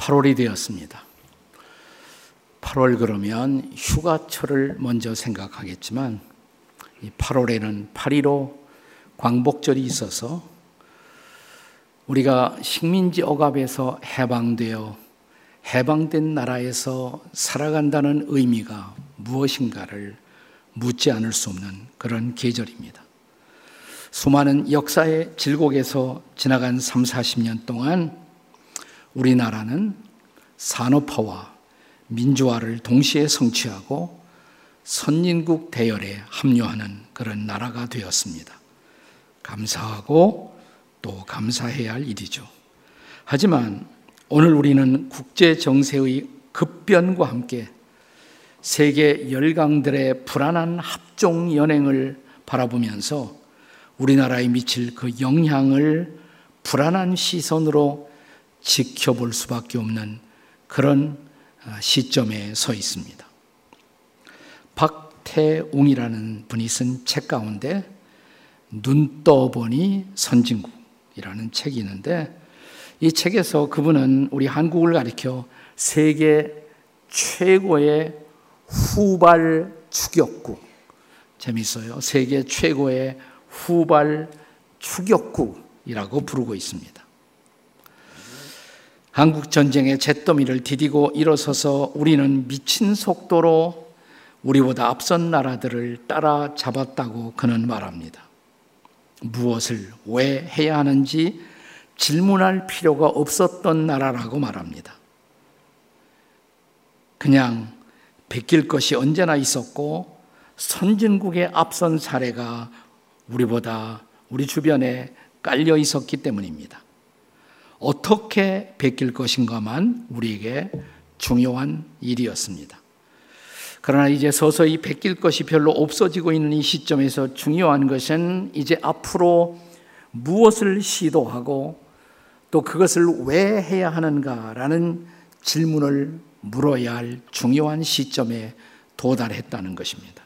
8월이 되었습니다. 8월 그러면 휴가철을 먼저 생각하겠지만 8월에는 8.15 광복절이 있어서 우리가 식민지 억압에서 해방되어 해방된 나라에서 살아간다는 의미가 무엇인가를 묻지 않을 수 없는 그런 계절입니다. 수많은 역사의 질곡에서 지나간 3, 40년 동안 우리나라는 산업화와 민주화를 동시에 성취하고 선진국 대열에 합류하는 그런 나라가 되었습니다. 감사하고 또 감사해야 할 일이죠. 하지만 오늘 우리는 국제 정세의 급변과 함께 세계 열강들의 불안한 합종 연행을 바라보면서 우리나라에 미칠 그 영향을 불안한 시선으로 지켜볼 수밖에 없는 그런 아, 시점에 서 있습니다. 박태웅이라는 분이 쓴 책 가운데 눈 떠보니 선진국이라는 책이 있는데 이 책에서 그분은 우리 한국을 가리켜 세계 최고의 후발 추격국 재밌어요. 세계 최고의 후발 추격국이라고 부르고 있습니다. 한국 전쟁의 잿더미를 디디고 일어서서 우리는 미친 속도로 우리보다 앞선 나라들을 따라잡았다고 그는 말합니다. 무엇을 왜 해야 하는지 질문할 필요가 없었던 나라라고 말합니다. 그냥 베낄 것이 언제나 있었고 선진국의 앞선 사례가 우리보다 우리 주변에 깔려 있었기 때문입니다. 어떻게 베낄 것인가만 우리에게 중요한 일이었습니다. 그러나 이제 서서히 베낄 것이 별로 없어지고 있는 이 시점에서 중요한 것은 이제 앞으로 무엇을 시도하고 또 그것을 왜 해야 하는가라는 질문을 물어야 할 중요한 시점에 도달했다는 것입니다.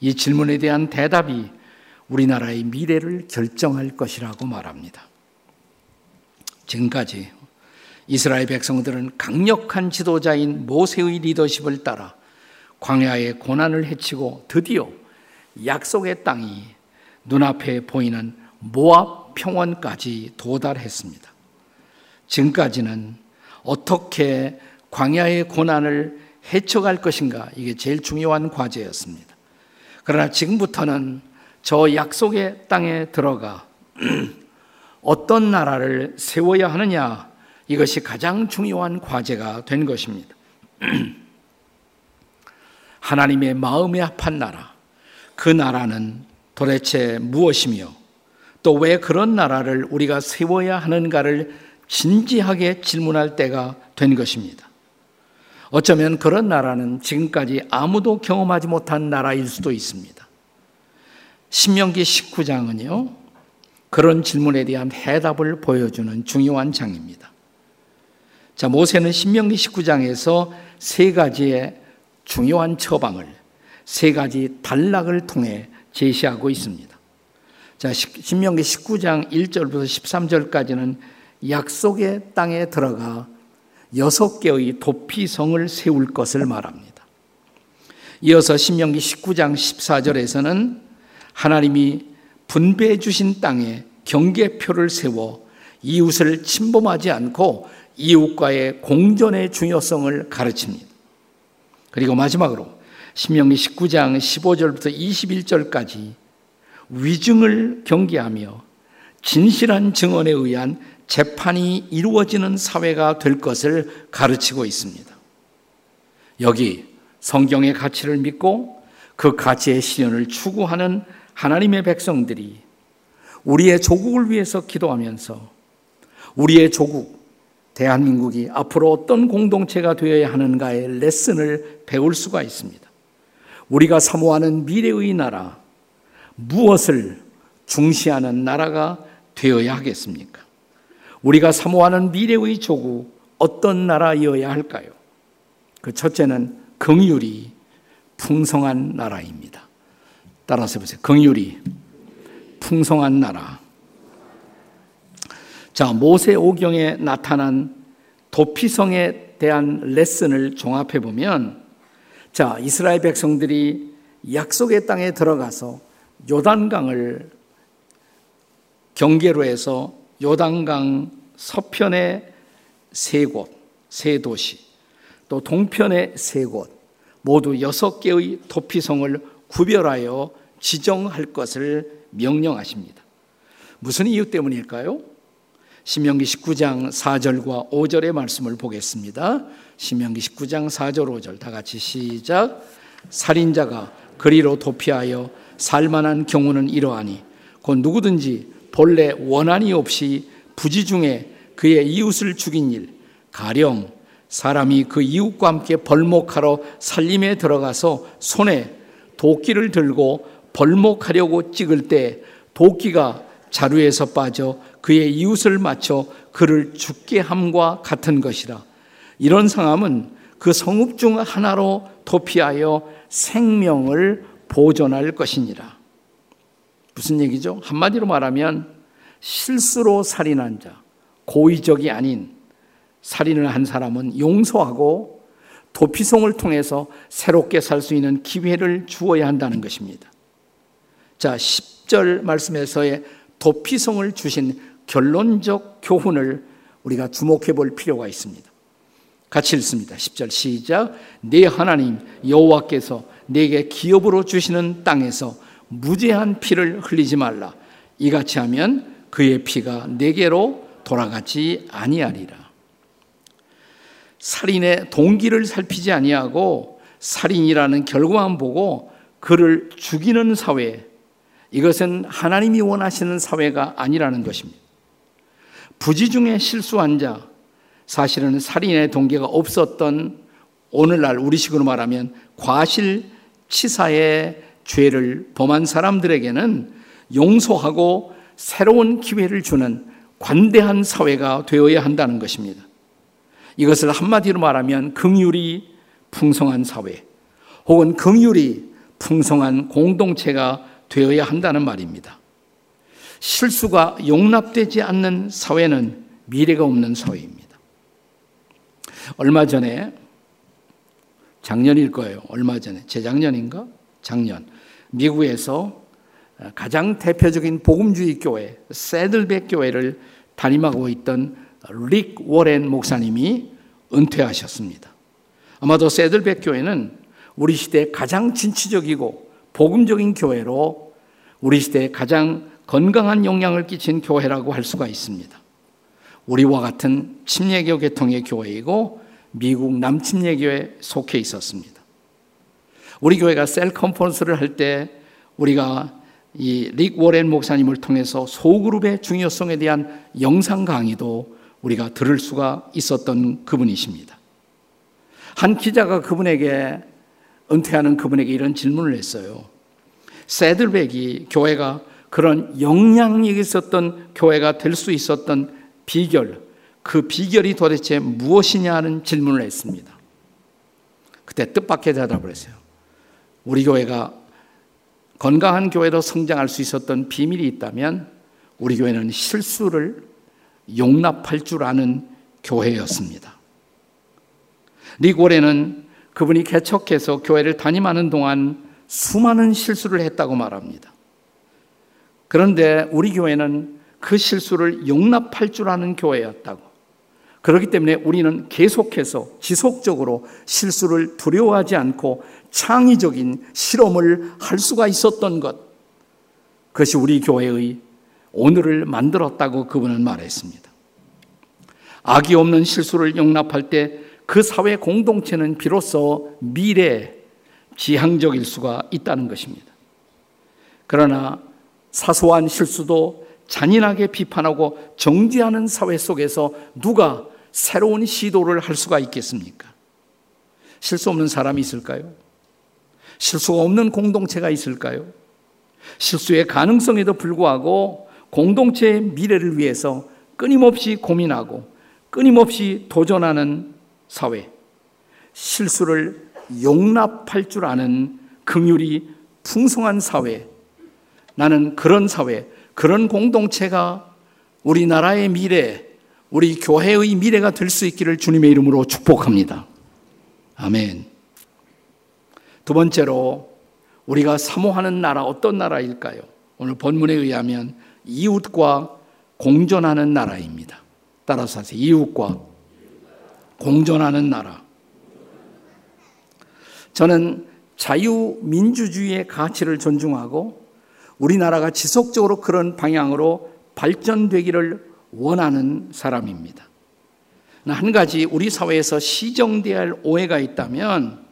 이 질문에 대한 대답이 우리나라의 미래를 결정할 것이라고 말합니다. 지금까지 이스라엘 백성들은 강력한 지도자인 모세의 리더십을 따라 광야의 고난을 헤치고 드디어 약속의 땅이 눈앞에 보이는 모압 평원까지 도달했습니다. 지금까지는 어떻게 광야의 고난을 헤쳐갈 것인가 이게 제일 중요한 과제였습니다. 그러나 지금부터는 저 약속의 땅에 들어가 어떤 나라를 세워야 하느냐 이것이 가장 중요한 과제가 된 것입니다. 하나님의 마음에 합한 나라, 그 나라는 도대체 무엇이며 또 왜 그런 나라를 우리가 세워야 하는가를 진지하게 질문할 때가 된 것입니다. 어쩌면 그런 나라는 지금까지 아무도 경험하지 못한 나라일 수도 있습니다. 신명기 19장은요, 그런 질문에 대한 해답을 보여주는 중요한 장입니다. 자, 모세는 신명기 19장에서 세 가지의 중요한 처방을 세 가지 단락을 통해 제시하고 있습니다. 자, 신명기 19장 1절부터 13절까지는 약속의 땅에 들어가 여섯 개의 도피성을 세울 것을 말합니다. 이어서 신명기 19장 14절에서는 하나님이 분배해 주신 땅에 경계표를 세워 이웃을 침범하지 않고 이웃과의 공존의 중요성을 가르칩니다. 그리고 마지막으로 신명기 19장 15절부터 21절까지 위증을 경계하며 진실한 증언에 의한 재판이 이루어지는 사회가 될 것을 가르치고 있습니다. 여기 성경의 가치를 믿고 그 가치의 실현을 추구하는 하나님의 백성들이 우리의 조국을 위해서 기도하면서 우리의 조국, 대한민국이 앞으로 어떤 공동체가 되어야 하는가의 레슨을 배울 수가 있습니다. 우리가 사모하는 미래의 나라, 무엇을 중시하는 나라가 되어야 하겠습니까? 우리가 사모하는 미래의 조국, 어떤 나라여야 할까요? 그 첫째는 긍휼이 풍성한 나라입니다. 따라서 보세요. 긍휼이 풍성한 나라. 자, 모세 오경에 나타난 도피성에 대한 레슨을 종합해 보면 자, 이스라엘 백성들이 약속의 땅에 들어가서 요단강을 경계로 해서 요단강 서편의 세 곳, 세 도시, 또 동편의 세 곳, 모두 여섯 개의 도피성을 구별하여 지정할 것을 명령하십니다. 무슨 이유 때문일까요? 신명기 19장 4절과 5절의 말씀을 보겠습니다. 신명기 19장 4절 5절 다 같이 시작. 살인자가 그리로 도피하여 살만한 경우는 이러하니 곧 누구든지 본래 원한이 없이 부지 중에 그의 이웃을 죽인 일 가령 사람이 그 이웃과 함께 벌목하러 살림에 들어가서 손에 도끼를 들고 벌목하려고 찍을 때 도끼가 자루에서 빠져 그의 이웃을 맞춰 그를 죽게 함과 같은 것이라. 이런 상함은 그 성읍 중 하나로 도피하여 생명을 보존할 것이니라. 무슨 얘기죠? 한마디로 말하면 실수로 살인한 자, 고의적이 아닌 살인을 한 사람은 용서하고 도피성을 통해서 새롭게 살 수 있는 기회를 주어야 한다는 것입니다. 자, 10절 말씀에서의 도피성을 주신 결론적 교훈을 우리가 주목해 볼 필요가 있습니다. 같이 읽습니다. 10절 시작. 내 하나님 여호와께서 내게 기업으로 주시는 땅에서 무죄한 피를 흘리지 말라. 이같이 하면 그의 피가 내게로 돌아가지 아니하리라. 살인의 동기를 살피지 아니하고 살인이라는 결과만 보고 그를 죽이는 사회, 이것은 하나님이 원하시는 사회가 아니라는 것입니다. 부지 중에 실수한 자, 사실은 살인의 동기가 없었던 오늘날 우리식으로 말하면 과실 치사의 죄를 범한 사람들에게는 용서하고 새로운 기회를 주는 관대한 사회가 되어야 한다는 것입니다. 이것을 한마디로 말하면 긍휼이 풍성한 사회 혹은 긍휼이 풍성한 공동체가 되어야 한다는 말입니다. 실수가 용납되지 않는 사회는 미래가 없는 사회입니다. 얼마 전에 작년일 거예요. 얼마 전에 재작년인가? 작년 미국에서 가장 대표적인 복음주의 교회 세들백 교회를 담임하고 있던 릭 워렌 목사님이 은퇴하셨습니다. 아마도 세들백 교회는 우리 시대 가장 진취적이고 복음적인 교회로 우리 시대에 가장 건강한 영향을 끼친 교회라고 할 수가 있습니다. 우리와 같은 침례교 계통의 교회이고 미국 남침례교에 속해 있었습니다. 우리 교회가 셀 컨퍼런스를 할 때 우리가 이 릭 워렌 목사님을 통해서 소그룹의 중요성에 대한 영상 강의도 우리가 들을 수가 있었던 그분이십니다. 한 기자가 그분에게 은퇴하는 그분에게 이런 질문을 했어요. 세들백이 교회가 그런 영향력이 있었던 교회가 될 수 있었던 비결, 그 비결이 도대체 무엇이냐 는 질문을 했습니다. 그때 뜻밖의 대답을 했어요. 우리 교회가 건강한 교회로 성장할 수 있었던 비밀이 있다면 우리 교회는 실수를 용납할 줄 아는 교회였습니다. 리고레는 그분이 개척해서 교회를 담임하는 동안 수많은 실수를 했다고 말합니다. 그런데 우리 교회는 그 실수를 용납할 줄 아는 교회였다고. 그렇기 때문에 우리는 계속해서 지속적으로 실수를 두려워하지 않고 창의적인 실험을 할 수가 있었던 것. 그것이 우리 교회의 오늘을 만들었다고 그분은 말했습니다. 악이 없는 실수를 용납할 때 그 사회 공동체는 비로소 미래 지향적일 수가 있다는 것입니다. 그러나 사소한 실수도 잔인하게 비판하고 정지하는 사회 속에서 누가 새로운 시도를 할 수가 있겠습니까? 실수 없는 사람이 있을까요? 실수가 없는 공동체가 있을까요? 실수의 가능성에도 불구하고 공동체의 미래를 위해서 끊임없이 고민하고 끊임없이 도전하는 사회. 실수를 용납할 줄 아는 긍휼이 풍성한 사회. 나는 그런 사회, 그런 공동체가 우리나라의 미래, 우리 교회의 미래가 될 수 있기를 주님의 이름으로 축복합니다. 아멘. 두 번째로 우리가 사모하는 나라 어떤 나라일까요? 오늘 본문에 의하면 이웃과 공존하는 나라입니다. 따라서 하세요. 이웃과 공존하는 나라. 저는 자유민주주의의 가치를 존중하고 우리나라가 지속적으로 그런 방향으로 발전되기를 원하는 사람입니다. 한 가지 우리 사회에서 시정돼야 할 오해가 있다면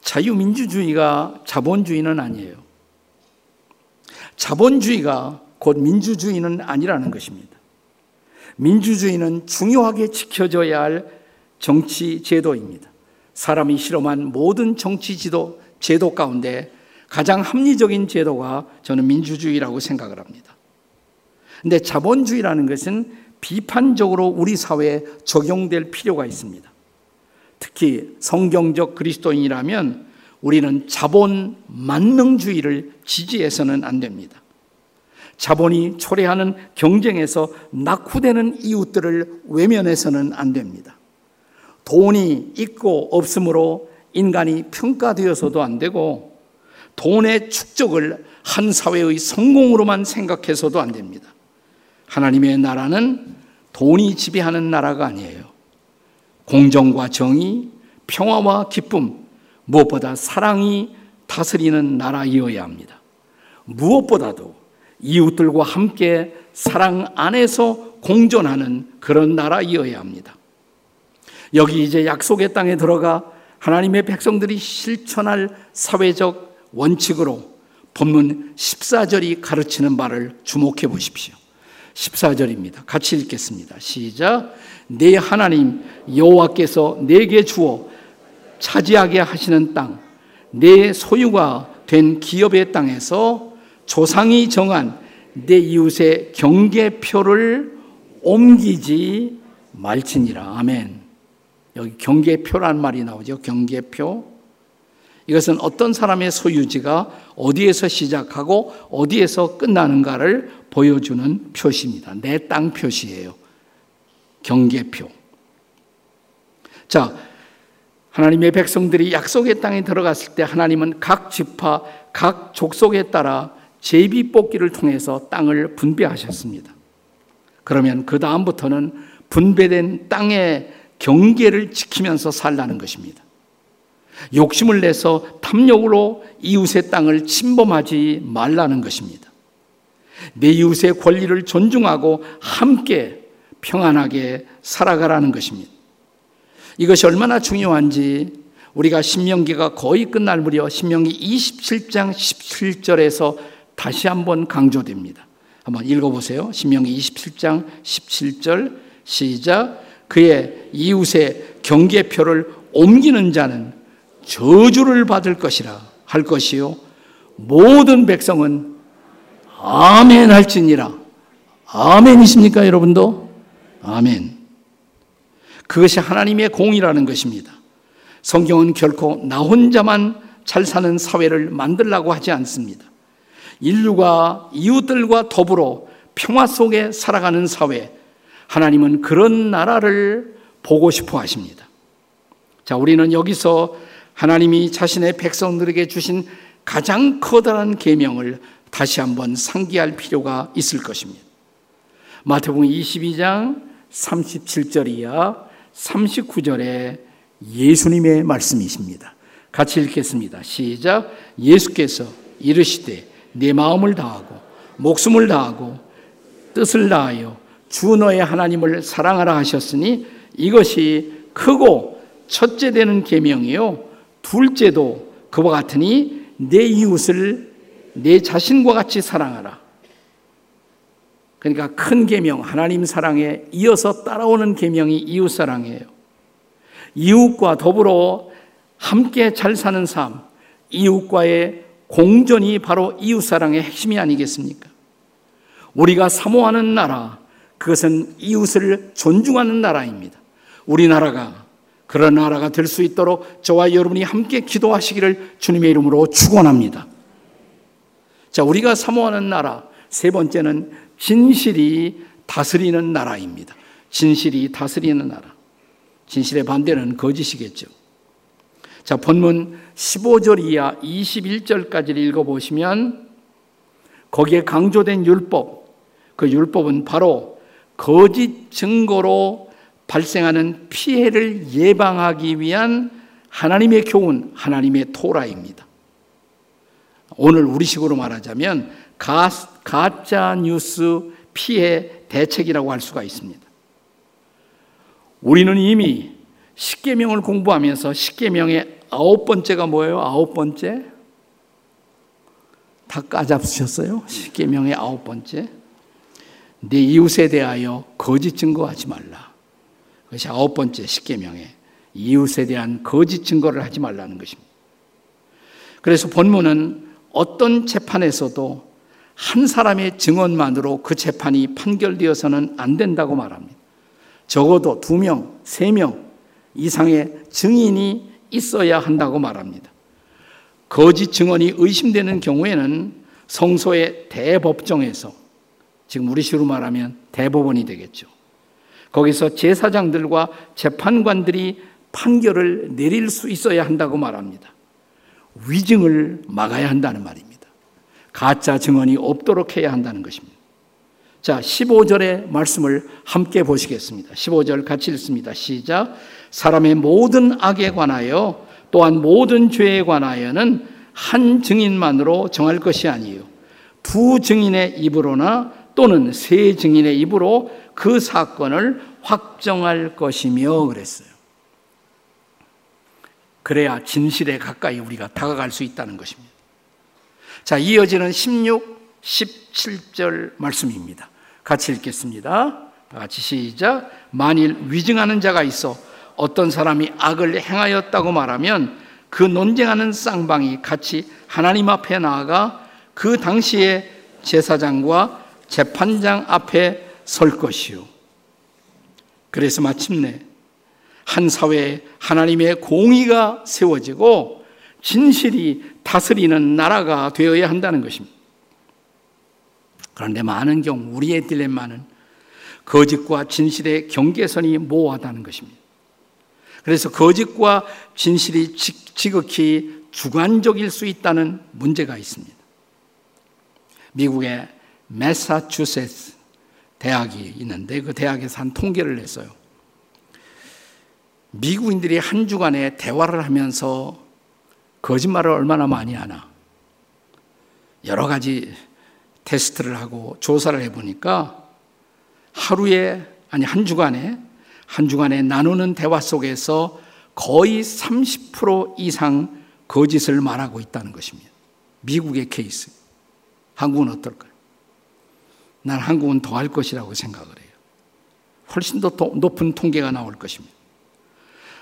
자유민주주의가 자본주의는 아니에요. 자본주의가 곧 민주주의는 아니라는 것입니다. 민주주의는 중요하게 지켜져야 할 정치 제도입니다. 사람이 실험한 모든 정치 지도, 제도 가운데 가장 합리적인 제도가 저는 민주주의라고 생각을 합니다. 근데 자본주의라는 것은 비판적으로 우리 사회에 적용될 필요가 있습니다. 특히 성경적 그리스도인이라면 우리는 자본 만능주의를 지지해서는 안 됩니다. 자본이 초래하는 경쟁에서 낙후되는 이웃들을 외면해서는 안 됩니다. 돈이 있고 없으므로 인간이 평가되어서도 안 되고 돈의 축적을 한 사회의 성공으로만 생각해서도 안 됩니다. 하나님의 나라는 돈이 지배하는 나라가 아니에요. 공정과 정의, 평화와 기쁨, 무엇보다 사랑이 다스리는 나라이어야 합니다. 무엇보다도 이웃들과 함께 사랑 안에서 공존하는 그런 나라이어야 합니다. 여기 이제 약속의 땅에 들어가 하나님의 백성들이 실천할 사회적 원칙으로 본문 14절이 가르치는 바를 주목해 보십시오. 14절입니다. 같이 읽겠습니다. 시작. 내 하나님 여호와께서 내게 주어 차지하게 하시는 땅, 내 소유가 된 기업의 땅에서 조상이 정한 내 이웃의 경계표를 옮기지 말지니라. 아멘. 여기 경계표란 말이 나오죠. 경계표. 이것은 어떤 사람의 소유지가 어디에서 시작하고 어디에서 끝나는가를 보여주는 표시입니다. 내 땅 표시예요. 경계표. 자, 하나님의 백성들이 약속의 땅에 들어갔을 때 하나님은 각 지파, 각 족속에 따라 제비 뽑기를 통해서 땅을 분배하셨습니다. 그러면 그 다음부터는 분배된 땅의 경계를 지키면서 살라는 것입니다. 욕심을 내서 탐욕으로 이웃의 땅을 침범하지 말라는 것입니다. 내 이웃의 권리를 존중하고 함께 평안하게 살아가라는 것입니다. 이것이 얼마나 중요한지 우리가 신명기가 거의 끝날 무렵 신명기 27장 17절에서 다시 한번 강조됩니다. 한번 읽어보세요. 신명기 27장 17절 시작. 그의 이웃의 경계표를 옮기는 자는 저주를 받을 것이라 할 것이요. 모든 백성은 아멘 할지니라. 아멘이십니까, 여러분도? 아멘. 그것이 하나님의 공이라는 것입니다. 성경은 결코 나 혼자만 잘 사는 사회를 만들라고 하지 않습니다. 인류가 이웃들과 더불어 평화 속에 살아가는 사회, 하나님은 그런 나라를 보고 싶어 하십니다. 자, 우리는 여기서 하나님이 자신의 백성들에게 주신 가장 커다란 계명을 다시 한번 상기할 필요가 있을 것입니다. 마태복음 22장 37절이야 39절에 예수님의 말씀이십니다. 같이 읽겠습니다. 시작. 예수께서 이르시되 내 마음을 다하고 목숨을 다하고 뜻을 다하여 주 너의 하나님을 사랑하라 하셨으니 이것이 크고 첫째 되는 계명이요 둘째도 그와 같으니 내 이웃을 내 자신과 같이 사랑하라. 그러니까 큰 계명 하나님 사랑에 이어서 따라오는 계명이 이웃 사랑이에요. 이웃과 더불어 함께 잘 사는 삶, 이웃과의 공존이 바로 이웃 사랑의 핵심이 아니겠습니까? 우리가 사모하는 나라, 그것은 이웃을 존중하는 나라입니다. 우리나라가 그런 나라가 될 수 있도록 저와 여러분이 함께 기도하시기를 주님의 이름으로 축원합니다. 자, 우리가 사모하는 나라 세 번째는 진실이 다스리는 나라입니다. 진실이 다스리는 나라. 진실의 반대는 거짓이겠죠. 자, 본문 15절 이하 21절까지를 읽어보시면 거기에 강조된 율법, 그 율법은 바로 거짓 증거로 발생하는 피해를 예방하기 위한 하나님의 교훈, 하나님의 토라입니다. 오늘 우리식으로 말하자면 가, 가짜 뉴스 피해 대책이라고 할 수가 있습니다. 우리는 이미 십계명을 공부하면서 십계명의 아홉 번째가 뭐예요? 아홉 번째? 다 까잡으셨어요? 십계명의 아홉 번째. 내 이웃에 대하여 거짓 증거하지 말라. 그것이 아홉 번째 십계명에 이웃에 대한 거짓 증거를 하지 말라는 것입니다. 그래서 본문은 어떤 재판에서도 한 사람의 증언만으로 그 재판이 판결되어서는 안 된다고 말합니다. 적어도 두 명, 세 명 이상의 증인이 있어야 한다고 말합니다. 거짓 증언이 의심되는 경우에는 성소의 대법정에서 지금 우리식으로 말하면 대법원이 되겠죠. 거기서 제사장들과 재판관들이 판결을 내릴 수 있어야 한다고 말합니다. 위증을 막아야 한다는 말입니다. 가짜 증언이 없도록 해야 한다는 것입니다. 자, 15절의 말씀을 함께 보시겠습니다. 15절 같이 읽습니다. 시작. 사람의 모든 악에 관하여 또한 모든 죄에 관하여는 한 증인만으로 정할 것이 아니에요. 두 증인의 입으로나 또는 세 증인의 입으로 그 사건을 확정할 것이며 그랬어요. 그래야 진실에 가까이 우리가 다가갈 수 있다는 것입니다. 자, 이어지는 16, 17절 말씀입니다. 같이 읽겠습니다. 같이 시작. 만일 위증하는 자가 있어 어떤 사람이 악을 행하였다고 말하면 그 논쟁하는 쌍방이 같이 하나님 앞에 나아가 그 당시에 제사장과 재판장 앞에 설 것이요. 그래서 마침내 한 사회에 하나님의 공의가 세워지고 진실이 다스리는 나라가 되어야 한다는 것입니다. 그런데 많은 경우 우리의 딜레마는 거짓과 진실의 경계선이 모호하다는 것입니다. 그래서 거짓과 진실이 지극히 주관적일 수 있다는 문제가 있습니다. 미국의 매사추세츠 대학이 있는데 그 대학에서 한 통계를 냈어요. 미국인들이 한 주간에 대화를 하면서 거짓말을 얼마나 많이 하나. 여러 가지 테스트를 하고 조사를 해보니까 하루에, 아니, 한 주간에, 한 주간에 나누는 대화 속에서 거의 30% 이상 거짓을 말하고 있다는 것입니다. 미국의 케이스. 한국은 어떨까요? 난 한국은 더 할 것이라고 생각을 해요. 훨씬 더 높은 통계가 나올 것입니다.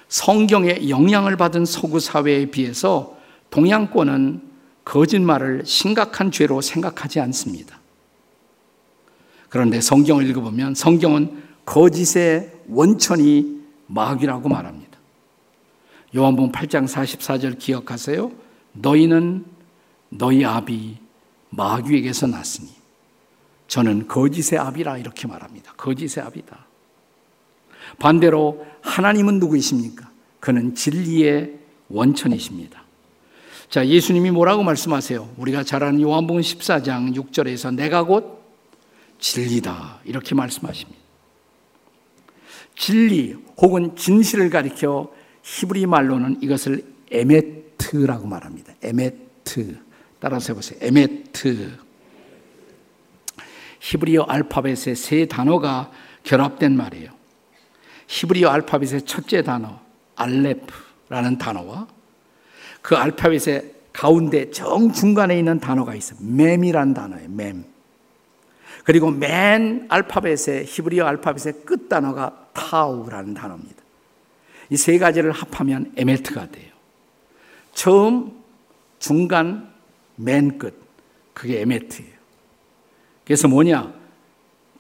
성경의 영향을 받은 서구 사회에 비해서 동양권은 거짓말을 심각한 죄로 생각하지 않습니다. 그런데 성경을 읽어보면 성경은 거짓의 원천이 마귀라고 말합니다. 요한복음 8장 44절 기억하세요? 너희는 너희 아비 마귀에게서 났으니 저는 거짓의 아비라 이렇게 말합니다. 거짓의 아비다. 반대로 하나님은 누구이십니까? 그는 진리의 원천이십니다. 자, 예수님이 뭐라고 말씀하세요? 우리가 잘 아는 요한복음 14장 6절에서 내가 곧 진리다. 이렇게 말씀하십니다. 진리 혹은 진실을 가리켜 히브리 말로는 이것을 에메트라고 말합니다. 에메트. 따라서 해보세요. 에메트. 히브리어 알파벳의 세 단어가 결합된 말이에요. 히브리어 알파벳의 첫째 단어 알레프라는 단어와 그 알파벳의 가운데 정중간에 있는 단어가 있어요. 멤이란 단어예요. 멤. 그리고 맨 알파벳의 히브리어 알파벳의 끝 단어가 타우라는 단어입니다. 이 세 가지를 합하면 에멜트가 돼요. 처음, 중간, 맨 끝. 그게 에메트예요. 그래서 뭐냐?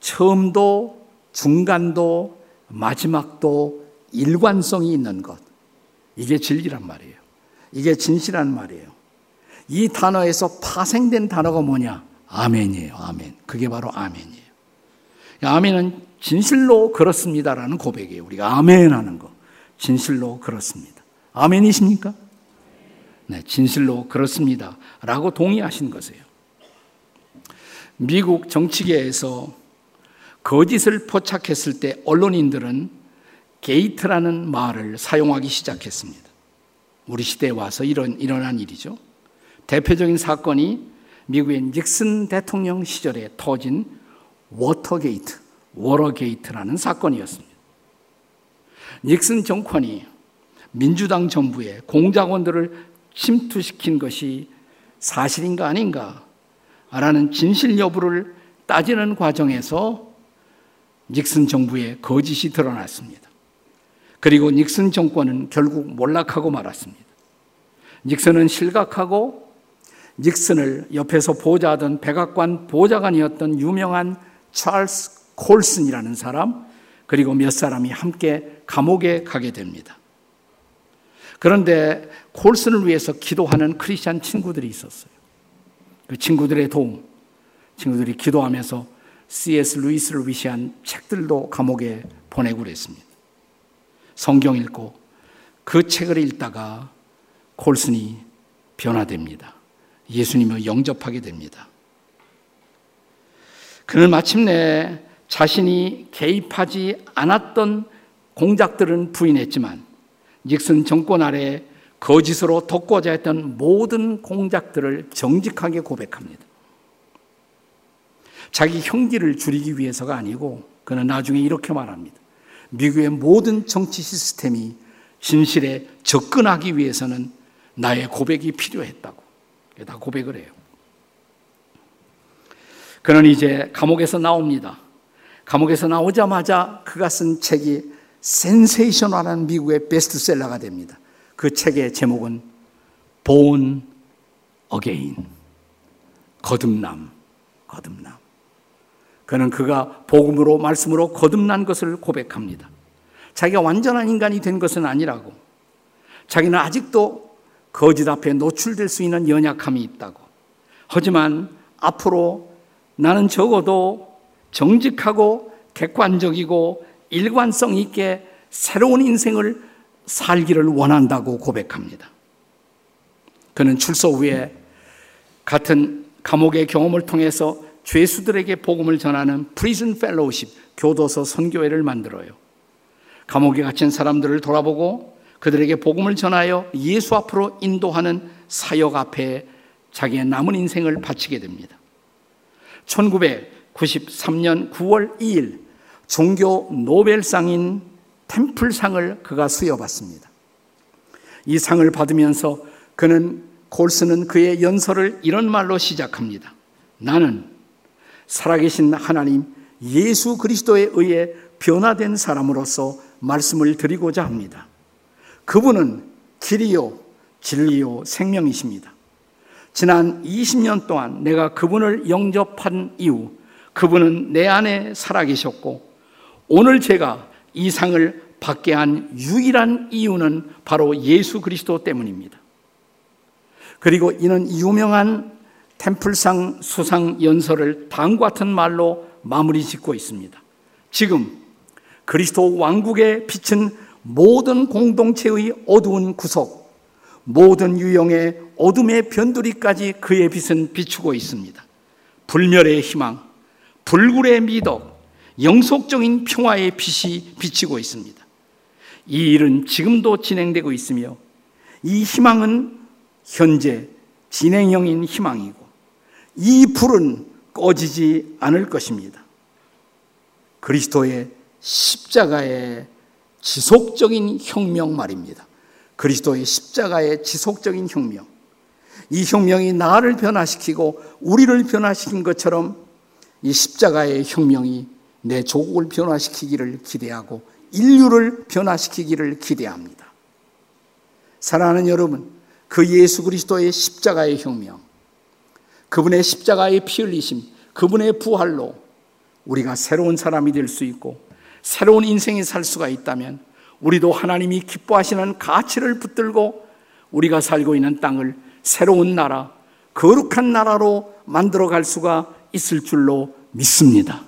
처음도, 중간도, 마지막도 일관성이 있는 것. 이게 진리란 말이에요. 이게 진실한 말이에요. 이 단어에서 파생된 단어가 뭐냐? 아멘이에요. 아멘. 그게 바로 아멘이에요. 아멘은 진실로 그렇습니다라는 고백이에요. 우리가 아멘 하는 거. 진실로 그렇습니다. 아멘이십니까? 네, 진실로 그렇습니다. 라고 동의하신 것이에요. 미국 정치계에서 거짓을 포착했을 때 언론인들은 게이트라는 말을 사용하기 시작했습니다. 우리 시대에 와서 이런, 일어난 일이죠. 대표적인 사건이 미국의 닉슨 대통령 시절에 터진 워터게이트, 워러게이트라는 사건이었습니다. 닉슨 정권이 민주당 정부의 공작원들을 침투시킨 것이 사실인가 아닌가 라는 진실 여부를 따지는 과정에서 닉슨 정부의 거짓이 드러났습니다. 그리고 닉슨 정권은 결국 몰락하고 말았습니다. 닉슨은 실각하고 닉슨을 옆에서 보좌하던 백악관 보좌관이었던 유명한 찰스 콜슨이라는 사람 그리고 몇 사람이 함께 감옥에 가게 됩니다. 그런데 콜슨을 위해서 기도하는 크리스찬 친구들이 있었어요. 그 친구들의 도움, 친구들이 기도하면서 C.S. 루이스를 위시한 책들도 감옥에 보내고 그랬습니다. 성경 읽고 그 책을 읽다가 콜슨이 변화됩니다. 예수님을 영접하게 됩니다. 그는 마침내 자신이 개입하지 않았던 공작들은 부인했지만 닉슨 정권 아래 거짓으로 덮고자 했던 모든 공작들을 정직하게 고백합니다. 자기 형기를 줄이기 위해서가 아니고 그는 나중에 이렇게 말합니다. 미국의 모든 정치 시스템이 진실에 접근하기 위해서는 나의 고백이 필요했다고. 다 고백을 해요. 그는 이제 감옥에서 나옵니다. 감옥에서 나오자마자 그가 쓴 책이 센세이셔널한 미국의 베스트셀러가 됩니다. 그 책의 제목은 Born Again. 거듭남, 거듭남. 그는 그가 복음으로 말씀으로 거듭난 것을 고백합니다. 자기가 완전한 인간이 된 것은 아니라고. 자기는 아직도 거짓 앞에 노출될 수 있는 연약함이 있다고. 하지만 앞으로 나는 적어도 정직하고 객관적이고 일관성 있게 새로운 인생을 살기를 원한다고 고백합니다. 그는 출소 후에 같은 감옥의 경험을 통해서 죄수들에게 복음을 전하는 Prison Fellowship 교도소 선교회를 만들어요. 감옥에 갇힌 사람들을 돌아보고 그들에게 복음을 전하여 예수 앞으로 인도하는 사역 앞에 자기의 남은 인생을 바치게 됩니다. 1993년 9월 2일 종교 노벨상인 템플상을 그가 수여받습니다. 이 상을 받으면서 그는 콜스는 그의 연설을 이런 말로 시작합니다. 나는 살아계신 하나님 예수 그리스도에 의해 변화된 사람으로서 말씀을 드리고자 합니다. 그분은 길이요, 진리요, 생명이십니다. 지난 20년 동안 내가 그분을 영접한 이후 그분은 내 안에 살아계셨고 오늘 제가 이 상을 받게 한 유일한 이유는 바로 예수 그리스도 때문입니다. 그리고 이는 유명한 템플상 수상 연설을 다음과 같은 말로 마무리 짓고 있습니다. 지금 그리스도 왕국에 비친 모든 공동체의 어두운 구석, 모든 유형의 어둠의 변두리까지 그의 빛은 비추고 있습니다. 불멸의 희망, 불굴의 미덕, 영속적인 평화의 빛이 비치고 있습니다. 이 일은 지금도 진행되고 있으며 이 희망은 현재 진행형인 희망이고 이 불은 꺼지지 않을 것입니다. 그리스도의 십자가의 지속적인 혁명 말입니다. 그리스도의 십자가의 지속적인 혁명. 이 혁명이 나를 변화시키고 우리를 변화시킨 것처럼 이 십자가의 혁명이 내 조국을 변화시키기를 기대하고 인류를 변화시키기를 기대합니다. 사랑하는 여러분, 그 예수 그리스도의 십자가의 혁명, 그분의 십자가의 피 흘리심, 그분의 부활로 우리가 새로운 사람이 될 수 있고 새로운 인생이 살 수가 있다면 우리도 하나님이 기뻐하시는 가치를 붙들고 우리가 살고 있는 땅을 새로운 나라, 거룩한 나라로 만들어 갈 수가 있을 줄로 믿습니다.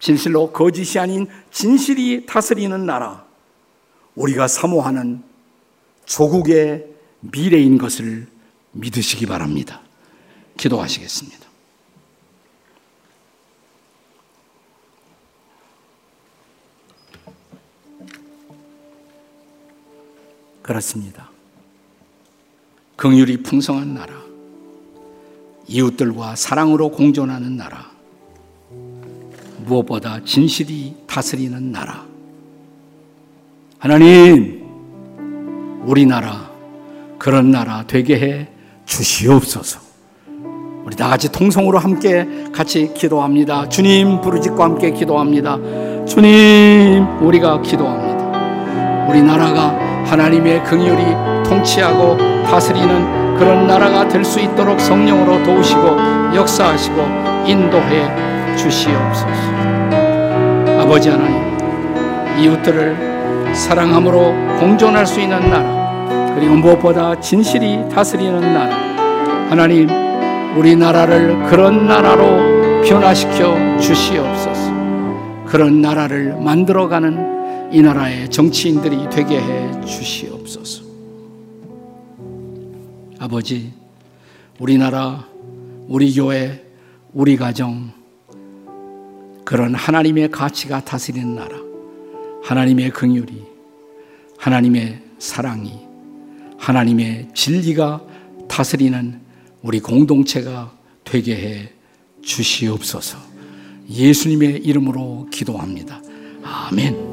진실로 거짓이 아닌 진실이 다스리는 나라, 우리가 사모하는 조국의 미래인 것을 믿으시기 바랍니다. 기도하시겠습니다. 그렇습니다. 긍휼이 풍성한 나라, 이웃들과 사랑으로 공존하는 나라, 무엇보다 진실이 다스리는 나라. 하나님, 우리나라 그런 나라 되게 해 주시옵소서. 우리 다 같이 통성으로 함께 같이 기도합니다. 주님 부르짖고 함께 기도합니다. 주님 우리가 기도합니다. 우리나라가 하나님의 긍휼이 통치하고 다스리는 그런 나라가 될 수 있도록 성령으로 도우시고 역사하시고 인도해 주시옵소서. 아버지 하나님 이웃들을 사랑함으로 공존할 수 있는 나라 그리고 무엇보다 진실이 다스리는 나라 하나님 우리나라를 그런 나라로 변화시켜 주시옵소서. 그런 나라를 만들어가는 이 나라의 정치인들이 되게 해 주시옵소서. 아버지, 우리나라, 우리 교회, 우리 가정, 그런 하나님의 가치가 다스리는 나라, 하나님의 긍휼이, 하나님의 사랑이, 하나님의 진리가 다스리는 우리 공동체가 되게 해 주시옵소서. 예수님의 이름으로 기도합니다. 아멘.